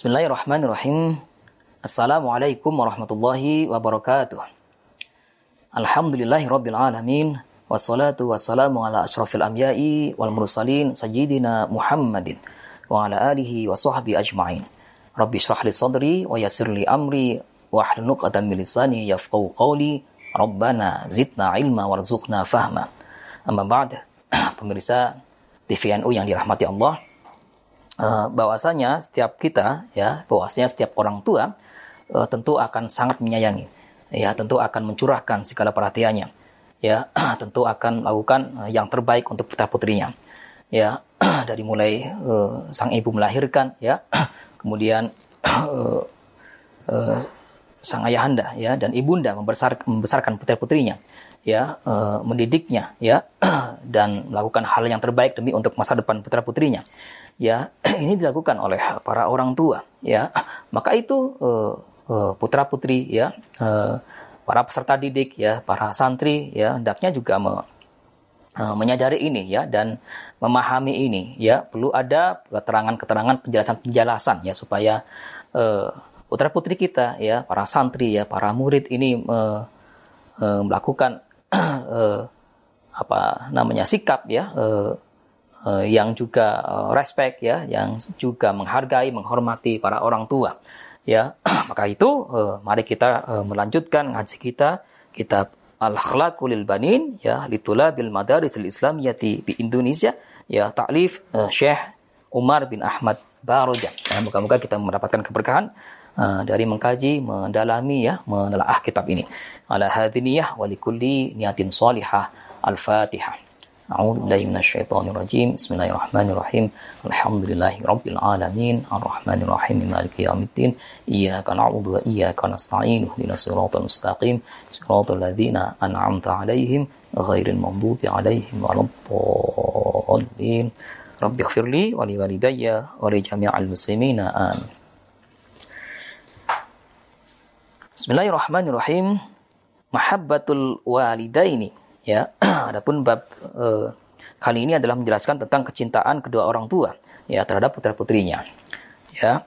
بسم الله الرحمن الرحيم السلام عليكم ورحمة الله وبركاته الحمد لله رب العالمين والصلاة والسلام على أشرف الأنبياء والمرسلين سيدنا محمد وعلى آله وصحبه أجمعين رب اشرح لي صدري ويسر لي أمري واحل نقطة من لساني يفقه قولي ربنا زدنا علما وارزقنا فهما أما بعد pemirsa TVNU yang dirahmati Allah uh, bahwasanya setiap kita ya bahwasanya setiap orang tua uh, tentu akan sangat menyayangi ya tentu akan mencurahkan segala perhatiannya ya tentu akan melakukan uh, yang terbaik untuk putra putrinya ya dari mulai uh, sang ibu melahirkan ya kemudian uh, uh, sang ayahanda ya dan ibunda membesar, membesarkan putra putrinya ya uh, mendidiknya ya dan melakukan hal yang terbaik demi untuk masa depan putra putrinya ya ini dilakukan oleh para orang tua ya. Maka itu uh, uh, putra putri ya uh, para peserta didik ya para santri ya hendaknya juga me, uh, menyadari ini ya dan memahami ini ya. Perlu ada keterangan-keterangan penjelasan-penjelasan ya supaya uh, putra putri kita ya para santri ya para murid ini uh, uh, melakukan uh, apa namanya sikap ya uh, yang juga uh, respect ya, yang juga menghargai, menghormati para orang tua. Ya, maka itu uh, mari kita melanjutkan ngaji kita kitab Al-Akhlaqul Banin ya litulabil madaris al-islamiyati di Indonesia ya taklif uh, Syekh Umar bin Ahmad Baroja. Ya, moga-moga kita mendapatkan keberkahan uh, dari mengkaji, mendalami ya, menelaah kitab ini. Ala hadiniyah wa likulli niyatin salihah. Al-Fatihah. أعوذ بالله من الشيطان الرجيم. بسم الله الرحمن الرحيم. الحمد لله رب العالمين. الرحمن الرحيم. مالك يوم الدين. إياك نعبد وإياك نستعين. اهدنا الصراط المستقيم. صراط الذين أنعمت عليهم غير المغضوب عليهم ولا الضالين. رب اغفر لي ولوالدي ولجميع المسلمين. آمين. بسم الله الرحمن الرحيم. محبة الوالدين. Ya, adapun bab uh, kali ini adalah menjelaskan tentang kecintaan kedua orang tua ya terhadap putra-putrinya. Ya.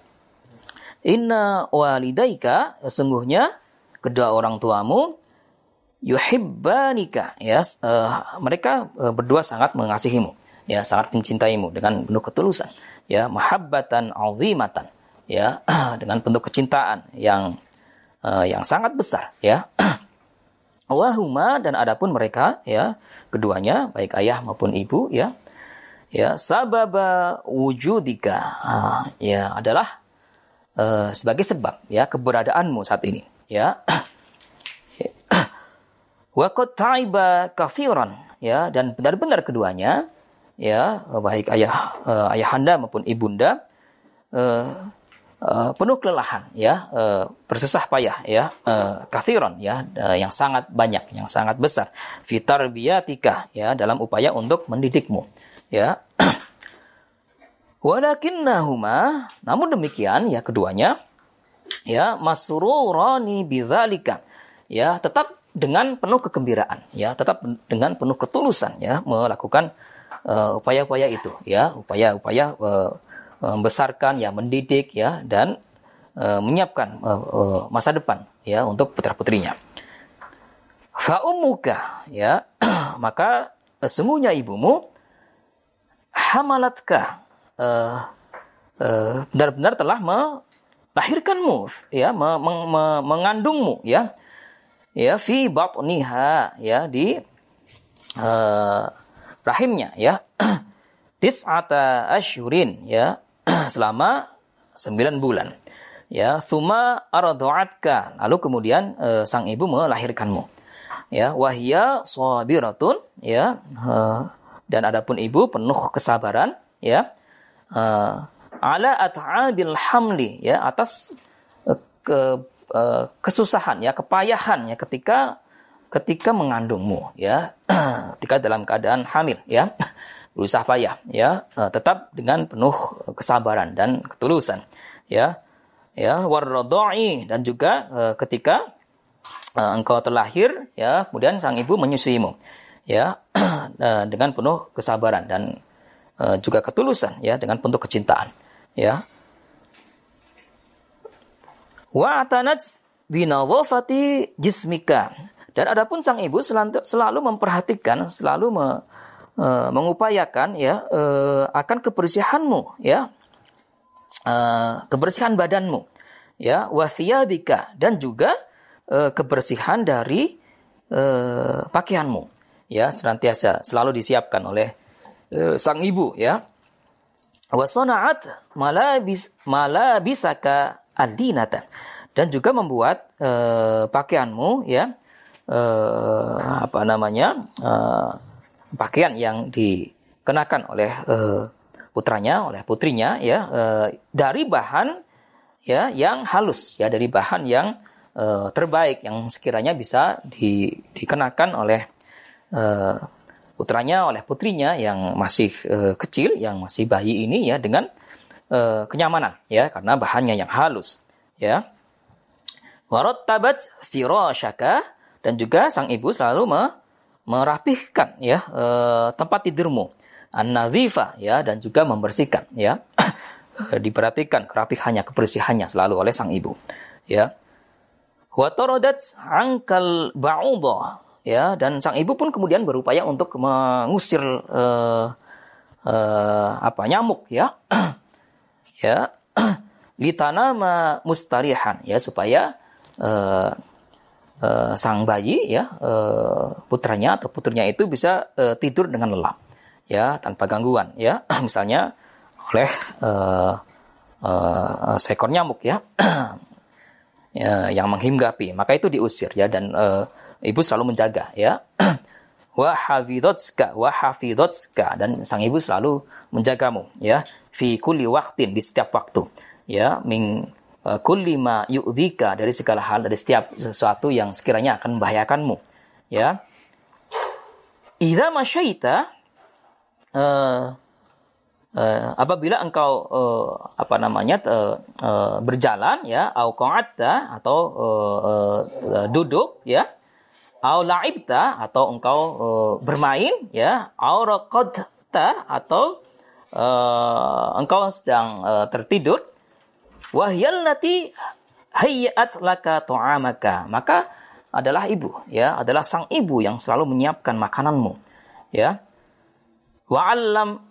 Inna walidaika sesungguhnya kedua orang tuamu yuhibbanika ya uh, mereka uh, berdua sangat mengasihimu ya sangat mencintaimu dengan penuh ketulusan ya mahabbatan azimatan ya dengan bentuk kecintaan yang uh, yang sangat besar ya wahuma dan adapun mereka ya keduanya baik ayah maupun ibu ya ya sababa wujudika. Ya adalah uh, sebagai sebab ya keberadaanmu saat ini ya. Wa taiba kathiran ya dan benar-benar keduanya ya baik ayah uh, ayahanda maupun ibunda uh, uh, penuh kelelahan ya. Uh, bersusah payah ya. Uh, kathiron ya. Uh, yang sangat banyak yang sangat besar. Fitar biatika ya dalam upaya untuk mendidikmu ya. Walakinnahuma namun demikian ya keduanya ya masururani bidzalika ya tetap dengan penuh kegembiraan ya tetap dengan penuh ketulusan ya melakukan upaya-upaya uh, itu ya upaya-upaya uh, membesarkan ya mendidik ya dan e, menyiapkan e, e, masa depan ya untuk putra putrinya. Fa'umuka ya maka sesungguhnya ibumu hamalatka benar-benar telah melahirkanmu ya me, me, me, mengandungmu ya ya fi batniha ya di uh, rahimnya ya tis'ata asyurin ya selama sembilan bulan. Ya, thuma ardu'atka. Lalu kemudian e, sang ibu melahirkanmu. Ya, wahia sabiratun ya. E, dan adapun ibu penuh kesabaran ya. E, ala at'abil hamli ya atas e, ke e, kesusahan ya, kepayahan ya ketika ketika mengandungmu ya. ketika dalam keadaan hamil ya berusaha payah ya. Uh, tetap dengan penuh kesabaran dan ketulusan ya. Ya warradai dan juga uh, ketika uh, engkau terlahir ya kemudian sang ibu menyusuimu ya. Dengan penuh kesabaran dan juga ketulusan ya dengan penuh kecintaan ya. Wa atanat binawafati jismika. Dan adapun sang ibu selalu, selalu memperhatikan, selalu me, e, mengupayakan ya e, akan kebersihanmu ya. E, kebersihan badanmu ya. Wathiyabika dan juga e, kebersihan dari e, pakaianmu ya. Senantiasa selalu disiapkan oleh e, sang ibu ya. Wasanaat malabis malabisaka adinata dan juga membuat uh, pakaianmu ya. Uh, apa namanya? Uh, pakaian yang dikenakan oleh uh, putranya oleh putrinya ya uh, dari bahan ya yang halus ya dari bahan yang uh, terbaik yang sekiranya bisa di, dikenakan oleh uh, putranya oleh putrinya yang masih uh, kecil yang masih bayi ini ya dengan uh, kenyamanan ya karena bahannya yang halus ya. Warattabat firashaka dan juga sang ibu selalu me, merapihkan ya e, tempat tidurmu. An ya dan juga membersihkan ya. Diperhatikan kerapihannya kebersihannya selalu oleh sang ibu ya. Wa ba'udha ya dan sang ibu pun kemudian berupaya untuk mengusir e, e, apa nyamuk ya. Ya litanama mustarihan ya supaya uh, uh, sang bayi ya uh, putranya atau putrinya itu bisa uh, tidur dengan lelap ya tanpa gangguan ya. Misalnya oleh uh, uh, seekor nyamuk ya, ya yang menghinggapi. Maka itu diusir ya dan uh, ibu selalu menjaga ya. Wa hafidhatska wa dan sang ibu selalu menjagamu ya fi kulli waqtin di setiap waktu ya ming Eh, kulli ma yu'dzika dari segala hal dari setiap sesuatu yang sekiranya akan membahayakanmu ya. Idza masyaita uh, uh, apabila engkau uh, apa namanya uh, uh, berjalan ya au qa'atta atau uh, uh, duduk ya au la'ibta atau engkau uh, bermain ya au raqadta atau uh, engkau sedang uh, tertidur wahyallati hayyat laka tu'amaka. Maka adalah ibu, ya, adalah sang ibu yang selalu menyiapkan makananmu, ya. Wa'allam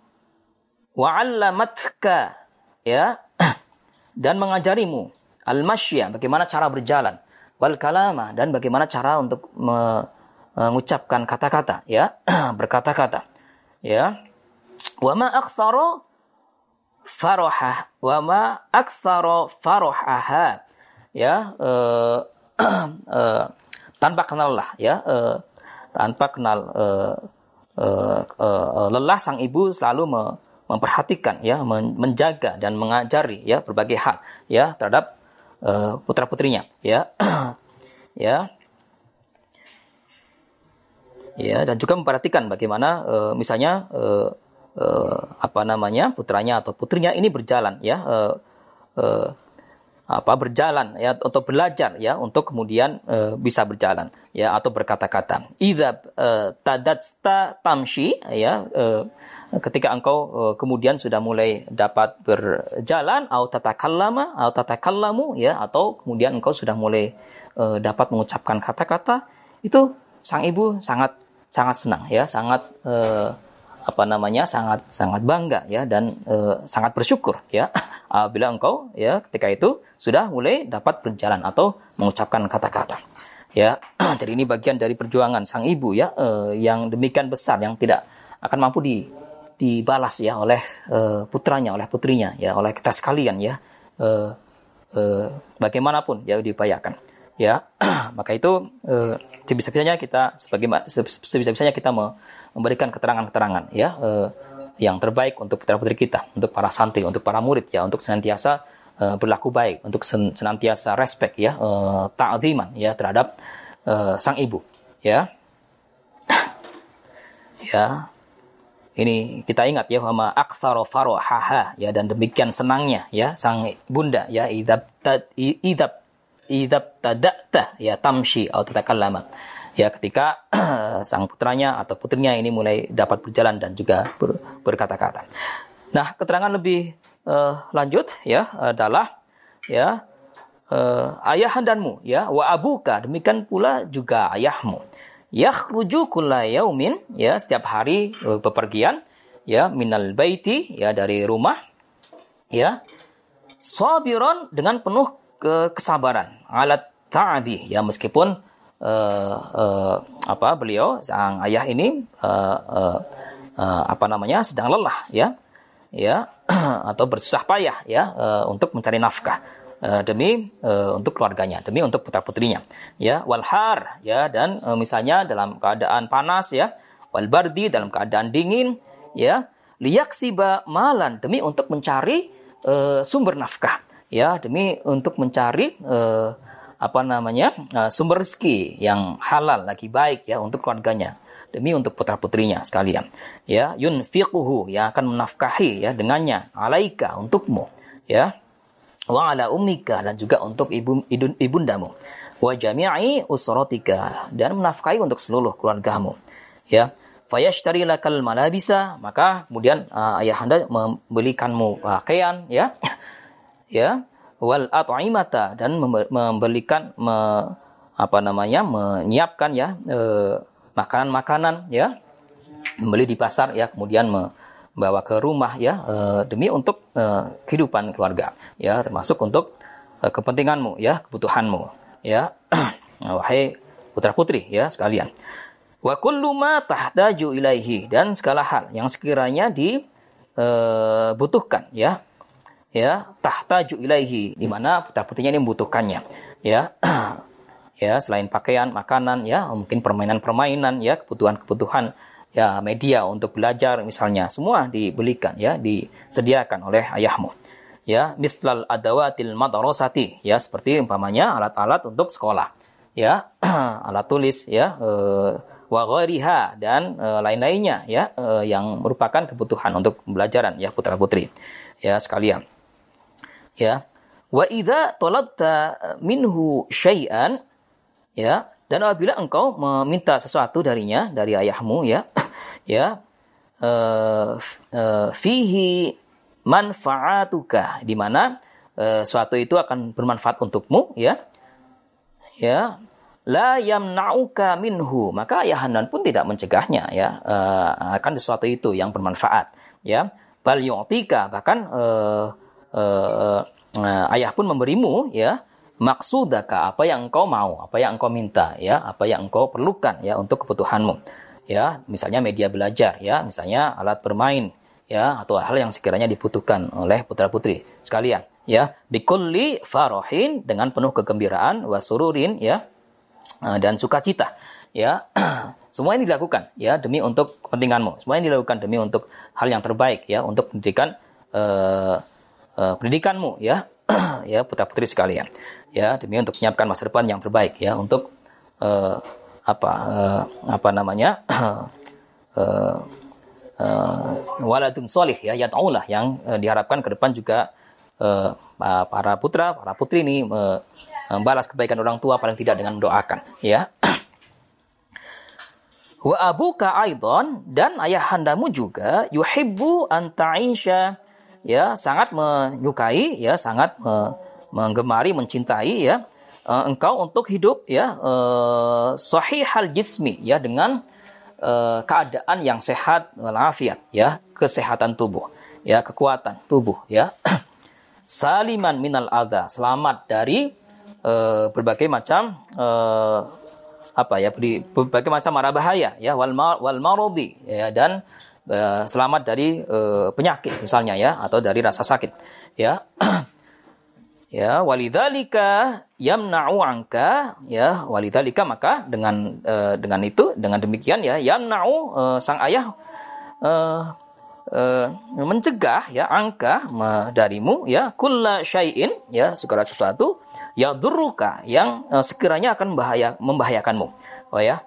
wa'allamatka, ya, dan mengajarimu al-masya, bagaimana cara berjalan, wal kalama dan bagaimana cara untuk mengucapkan kata-kata, ya, berkata-kata, ya. Wa ma farohah wa ma aktsara farohaha ya uh, uh, tanpa kenal lah ya uh, tanpa kenal uh, uh, uh, lelah sang ibu selalu me, memperhatikan ya men, menjaga dan mengajari ya berbagai hal ya terhadap uh, putra putrinya ya ya. Ya dan juga memperhatikan bagaimana uh, misalnya uh, uh, apa namanya putranya atau putrinya ini berjalan ya uh, uh, apa berjalan ya atau belajar ya untuk kemudian uh, bisa berjalan ya atau berkata-kata. Idza uh, tadatsta tamshi ya uh, ketika engkau uh, kemudian sudah mulai dapat berjalan atau tatakallama atau tatakallamu ya atau kemudian engkau sudah mulai uh, dapat mengucapkan kata-kata itu sang ibu sangat sangat senang ya sangat uh, apa namanya sangat sangat bangga ya dan e, sangat bersyukur ya. Apabila engkau ya ketika itu sudah mulai dapat berjalan atau mengucapkan kata-kata ya. Jadi ini bagian dari perjuangan sang ibu ya e, yang demikian besar yang tidak akan mampu di dibalas ya oleh e, putranya oleh putrinya ya oleh kita sekalian ya. E, e, bagaimanapun ya diupayakan ya. Maka itu e, sebisa-bisanya kita sebagai sebisa-bisanya kita me, memberikan keterangan-keterangan ya eh, yang terbaik untuk putra-putri kita, untuk para santri, untuk para murid ya, untuk senantiasa eh, berlaku baik, untuk sen senantiasa respect ya, eh, ta'ziman ya terhadap eh, sang ibu ya. ya. Ini kita ingat ya bahwa aktsara farahaha ya dan demikian senangnya ya sang bunda ya idab idab idab tadakta ya tamshi atau tatakallama ya ketika sang putranya atau putrinya ini mulai dapat berjalan dan juga ber, berkata-kata. Nah, keterangan lebih uh, lanjut ya adalah ya uh, ayahandamu ya wa abuka demikian pula juga ayahmu yakhruju yaumin ya setiap hari uh, bepergian ya minal baiti ya dari rumah ya sabiron dengan penuh ke kesabaran alat ta'abi ya meskipun uh, uh, apa beliau sang ayah ini uh, uh, uh, apa namanya sedang lelah ya. Ya atau bersusah payah ya uh, untuk mencari nafkah. Uh, demi uh, untuk keluarganya, demi untuk putra putrinya. Ya, walhar ya dan uh, misalnya dalam keadaan panas ya, walbardi dalam keadaan dingin ya, liyaksiba malan demi untuk mencari uh, sumber nafkah ya, demi untuk mencari uh, apa namanya uh, sumber rezeki yang halal lagi baik ya untuk keluarganya demi untuk putra putrinya sekalian. Ya yunfiquhu yang akan menafkahi ya dengannya alaika untukmu. Ya wa ala ummika dan juga untuk ibu ibundamu. Wa jami'i usratika dan menafkahi untuk seluruh keluargamu. Ya fayashtari lakal malabisa maka kemudian uh, ayahanda membelikanmu pakaian ya. Ya wal at'imata dan membelikan me, apa namanya menyiapkan ya uh, makanan-makanan ya membeli di pasar ya kemudian me, bawa ke rumah ya e, demi untuk e, kehidupan keluarga ya termasuk untuk e, kepentinganmu ya kebutuhanmu ya. Wahai putra putri ya sekalian. Wa kullu ma tahtaju ilaihi dan segala hal yang sekiranya dibutuhkan ya ya tahtaju ilaihi di mana putra putrinya ini membutuhkannya. Ya ya selain pakaian makanan ya mungkin permainan-permainan ya kebutuhan-kebutuhan ya media untuk belajar misalnya semua dibelikan ya disediakan oleh ayahmu. Ya mislal adawatil madrasati ya seperti umpamanya alat-alat untuk sekolah. Ya alat tulis ya e, wa ghairiha dan e, lain-lainnya ya e, yang merupakan kebutuhan untuk pembelajaran ya putra-putri ya sekalian ya. Wa idza talabta minhu syai'an ya. Dan apabila engkau meminta sesuatu darinya dari ayahmu ya. Ya. Uh, uh, fihi manfaatuka di mana uh, suatu itu akan bermanfaat untukmu ya. Ya. La yamna'uka minhu maka ayahandan pun tidak mencegahnya ya. Uh, akan sesuatu itu yang bermanfaat ya. Bal yu'tika bahkan uh, uh, ayah pun memberimu ya maksudaka apa yang engkau mau apa yang engkau minta ya apa yang engkau perlukan ya untuk kebutuhanmu ya. Misalnya media belajar ya misalnya alat bermain ya atau hal yang sekiranya dibutuhkan oleh putra putri sekalian ya. Bikulli farohin dengan penuh kegembiraan wasururin ya dan sukacita ya. Semua ini dilakukan ya demi untuk kepentinganmu. Semua ini dilakukan demi untuk hal yang terbaik ya untuk pendidikan uh, pendidikanmu ya. Ya putra putri sekalian. Ya demi untuk menyiapkan masa depan yang terbaik ya untuk uh, apa uh, apa namanya? Uh, uh, waladun solih ya yataulah yang diharapkan ke depan juga uh, para putra para putri ini uh, membalas kebaikan orang tua paling tidak dengan mendoakan ya. Wa abuka aidon dan ayahandamu juga yuhibbu anta'isha ya sangat menyukai ya sangat uh, menggemari mencintai ya. Uh, engkau untuk hidup ya uh, sahihal jismi ya dengan uh, keadaan yang sehat walafiat ya kesehatan tubuh ya kekuatan tubuh ya. Saliman minal adha selamat dari uh, berbagai macam uh, apa ya berbagai macam mara bahaya ya wal wal marodi ya dan uh, selamat dari uh, penyakit misalnya ya atau dari rasa sakit. Ya. Ya walidzalika yamna'u anka ya walidzalika maka dengan uh, dengan itu dengan demikian ya yamna'u uh, sang ayah uh, uh, mencegah ya angka darimu ya kulla syai'in ya segala sesuatu ya durruka yang uh, sekiranya akan bahaya membahayakanmu. Oh ya.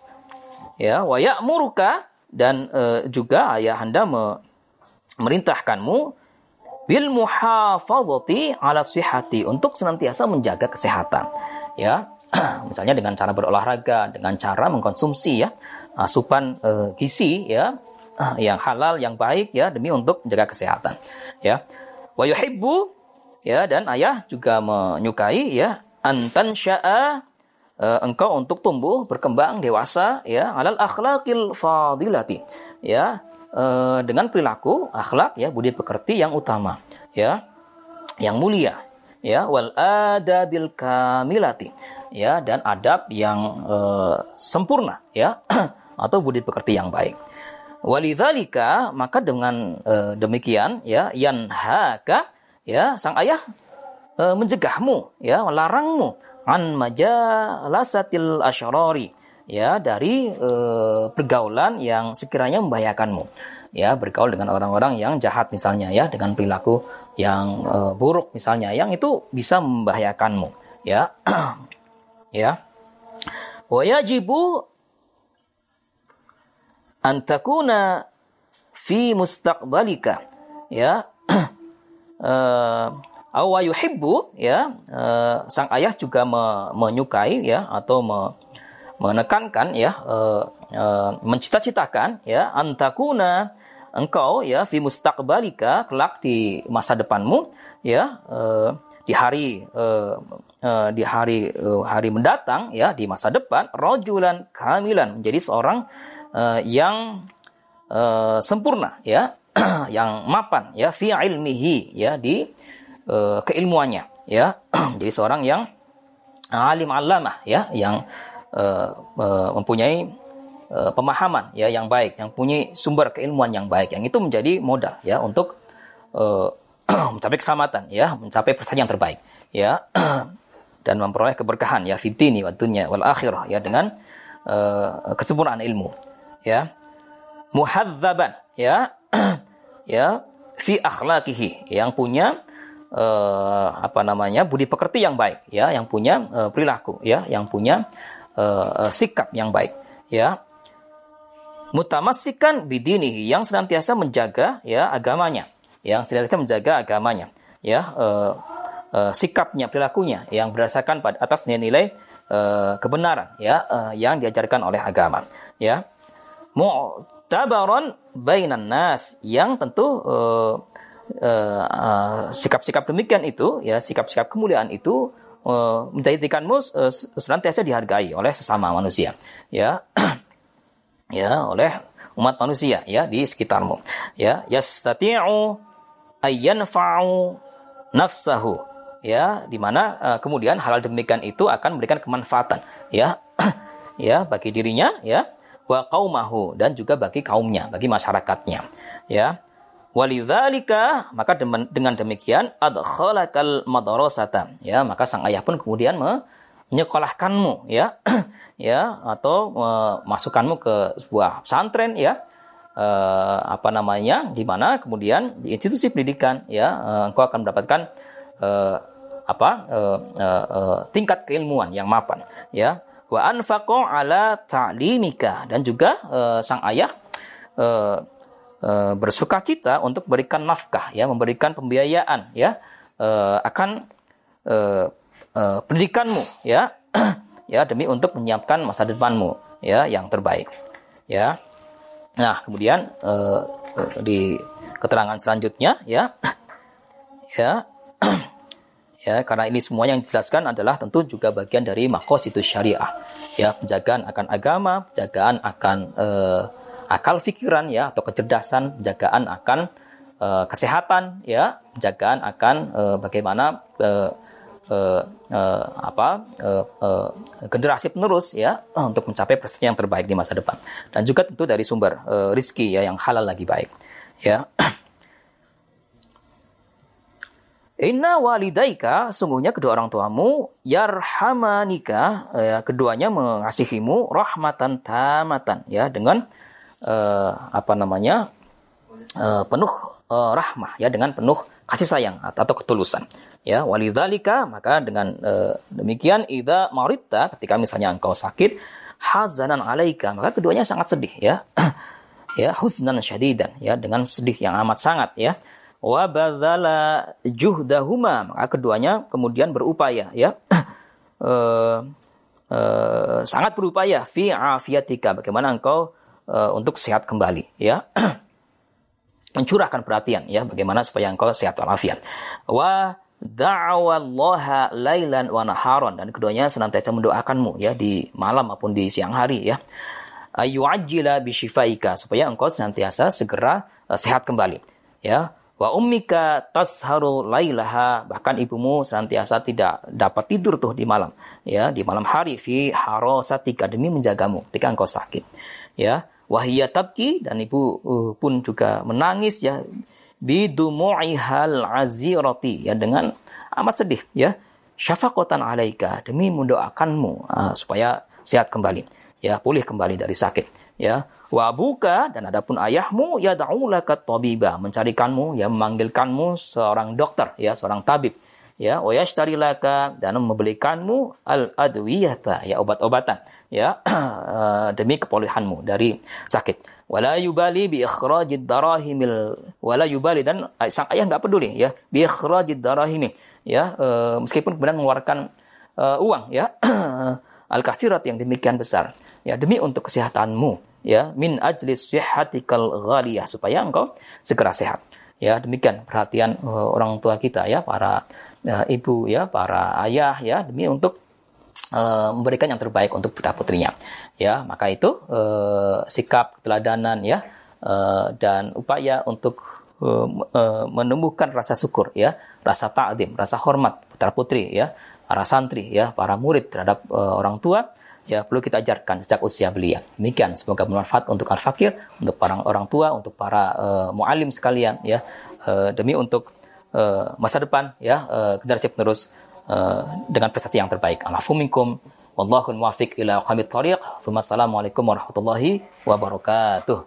Ya wa ya'muruka dan uh, juga ayah anda me, merintahkanmu bil muhafazati ala sihati untuk senantiasa menjaga kesehatan ya. Misalnya dengan cara berolahraga dengan cara mengkonsumsi ya. Asupan uh, gizi ya. Yang halal yang baik ya demi untuk menjaga kesehatan ya. Wa yuhibbu ya dan ayah juga menyukai ya antan syaa uh, engkau untuk tumbuh berkembang dewasa ya alal akhlaqil fadilati. Ya uh, dengan perilaku akhlak ya budi pekerti yang utama ya yang mulia ya wal adabil kamilati ya dan adab yang uh, sempurna ya atau budi pekerti yang baik. Walidzalika maka dengan uh, demikian ya yanhaka ya sang ayah uh, mencegahmu ya melarangmu an majalasatil asyrari ya dari uh, pergaulan yang sekiranya membahayakanmu. Ya bergaul dengan orang-orang yang jahat misalnya ya dengan perilaku yang uh, buruk misalnya yang itu bisa membahayakanmu ya. Ya. Wajibu antakuna fi mustaqbalika ya. Uh, awa yuhibbu ya uh, sang ayah juga me, menyukai ya atau me, menekankan ya uh, uh, mencita-citakan ya antakuna engkau ya fi mustaqbalika kelak di masa depanmu ya uh, di hari uh, uh, di hari uh, hari mendatang ya di masa depan rojulan kamilan menjadi seorang uh, yang uh, sempurna ya yang mapan ya fi ilmihi ya di uh, keilmuannya ya. Jadi seorang yang alim alamah ya yang uh, uh, mempunyai uh, pemahaman ya yang baik yang punya sumber keilmuan yang baik. Yang itu menjadi modal ya untuk uh, mencapai keselamatan ya mencapai prestasi yang terbaik ya. Dan memperoleh keberkahan ya fitini wa dunya wal akhirah ya dengan uh, kesempurnaan ilmu ya. Muhadzaban ya ya fi akhlaqihi yang punya uh, apa namanya budi pekerti yang baik ya yang punya uh, perilaku ya yang punya uh, sikap yang baik ya. Mutamassikan bidinihi yang senantiasa menjaga ya agamanya yang senantiasa menjaga agamanya ya uh, uh, sikapnya perilakunya yang berdasarkan pada atas nilai-nilai uh, kebenaran ya uh, yang diajarkan oleh agama ya. Mu'tabaron bainan nas yang tentu uh, sikap-sikap demikian itu ya sikap-sikap kemuliaan itu uh, menjadikanmu senantiasa dihargai oleh sesama manusia ya ya oleh umat manusia ya di sekitarmu ya yastati'u ayyanfa'u nafsahu ya di mana uh, kemudian hal demikian itu akan memberikan kemanfaatan ya ya bagi dirinya ya wa qaumahu dan juga bagi kaumnya, bagi masyarakatnya. Ya. Walidzalika maka dengan demikian adkhalakal madrasata ya maka sang ayah pun kemudian menyekolahkanmu ya. Ya atau memasukkanmu ke sebuah pesantren ya. Eh, apa namanya di mana kemudian di institusi pendidikan ya eh, engkau akan mendapatkan eh, apa eh, eh, eh tingkat keilmuan yang mapan ya. Wa anfaqo ala ta'limika. Dan juga uh, sang ayah uh, uh, bersuka cita untuk berikan nafkah ya memberikan pembiayaan ya uh, akan uh, uh, pendidikanmu ya ya demi untuk menyiapkan masa depanmu ya yang terbaik ya. Nah kemudian uh, di keterangan selanjutnya ya ya ya karena ini semua yang dijelaskan adalah tentu juga bagian dari itu syariah ya. Penjagaan akan agama penjagaan akan uh, akal pikiran ya atau kecerdasan penjagaan akan uh, kesehatan ya penjagaan akan uh, bagaimana uh, uh, uh, apa uh, uh, generasi penerus ya untuk mencapai prestasi yang terbaik di masa depan. Dan juga tentu dari sumber uh, rizki ya yang halal lagi baik ya. Inna walidaika, sungguhnya kedua orang tuamu, yarhamanika, ya, keduanya mengasihimu rahmatan tamatan, ya, dengan uh, apa namanya uh, penuh uh, rahmah, ya, dengan penuh kasih sayang atau ketulusan. Ya, walidhalika, maka dengan uh, demikian, ida marita, ketika misalnya engkau sakit, hazanan alaika, maka keduanya sangat sedih, ya, ya, husnan syadidan, ya, dengan sedih yang amat sangat, ya. Wa badzala juhdahuma maka keduanya kemudian berupaya ya. Uh, uh, sangat berupaya fi afiatika bagaimana engkau uh, untuk sehat kembali ya. Mencurahkan perhatian ya bagaimana supaya engkau sehat walafiat. Wa da'awallaha lailan wa naharon dan keduanya senantiasa mendoakanmu ya di malam maupun di siang hari ya. Ayu'ajjila bisyifaika supaya engkau senantiasa segera uh, sehat kembali ya. Wa ummika tasharu lailaha. Bahkan ibumu senantiasa tidak dapat tidur tuh di malam ya di malam hari. Fi harasatika demi menjagamu ketika engkau sakit ya wahiyya tabki dan ibu uh, pun juga menangis ya. Bidumu'ihal azirati ya dengan amat sedih ya. Syafaqatan alaika demi mendoakanmu uh, supaya sehat kembali ya pulih kembali dari sakit ya. Wa buka dan adapun ayahmu ya da'ulaka tabiba mencarikanmu ya memanggilkanmu seorang dokter ya seorang tabib ya. Wa yashtarilaka dan membelikanmu al adwiyata ya obat-obatan ya demi kepulihanmu dari sakit. Wala yubali bi ikhrajid darahimil wala yubali dan sang ayah nggak peduli ya bi ikhrajid darahimi. Ya e, meskipun kemudian mengeluarkan e, uang ya al kathirat yang demikian besar. Ya demi untuk kesehatanmu ya min ajlis sihatikal ghaliyah supaya engkau segera sehat. Ya demikian perhatian e, orang tua kita ya para e, ibu ya para ayah ya demi untuk e, memberikan yang terbaik untuk putra putrinya ya maka itu e, sikap keteladanan ya e, dan upaya untuk uh, uh, menumbuhkan rasa syukur ya, rasa ta'zim, rasa hormat putra putri ya, para santri ya, para murid terhadap uh, orang tua ya perlu kita ajarkan sejak usia belia. Demikian semoga bermanfaat untuk al-fakir, untuk para orang tua, untuk para uh, mualim sekalian ya, uh, demi untuk uh, masa depan ya uh, generasi penerus uh, dengan prestasi yang terbaik. Alafuminkum Wallahul muwafiq ila qamit tariq. Wassalamualaikum warahmatullahi wabarakatuh.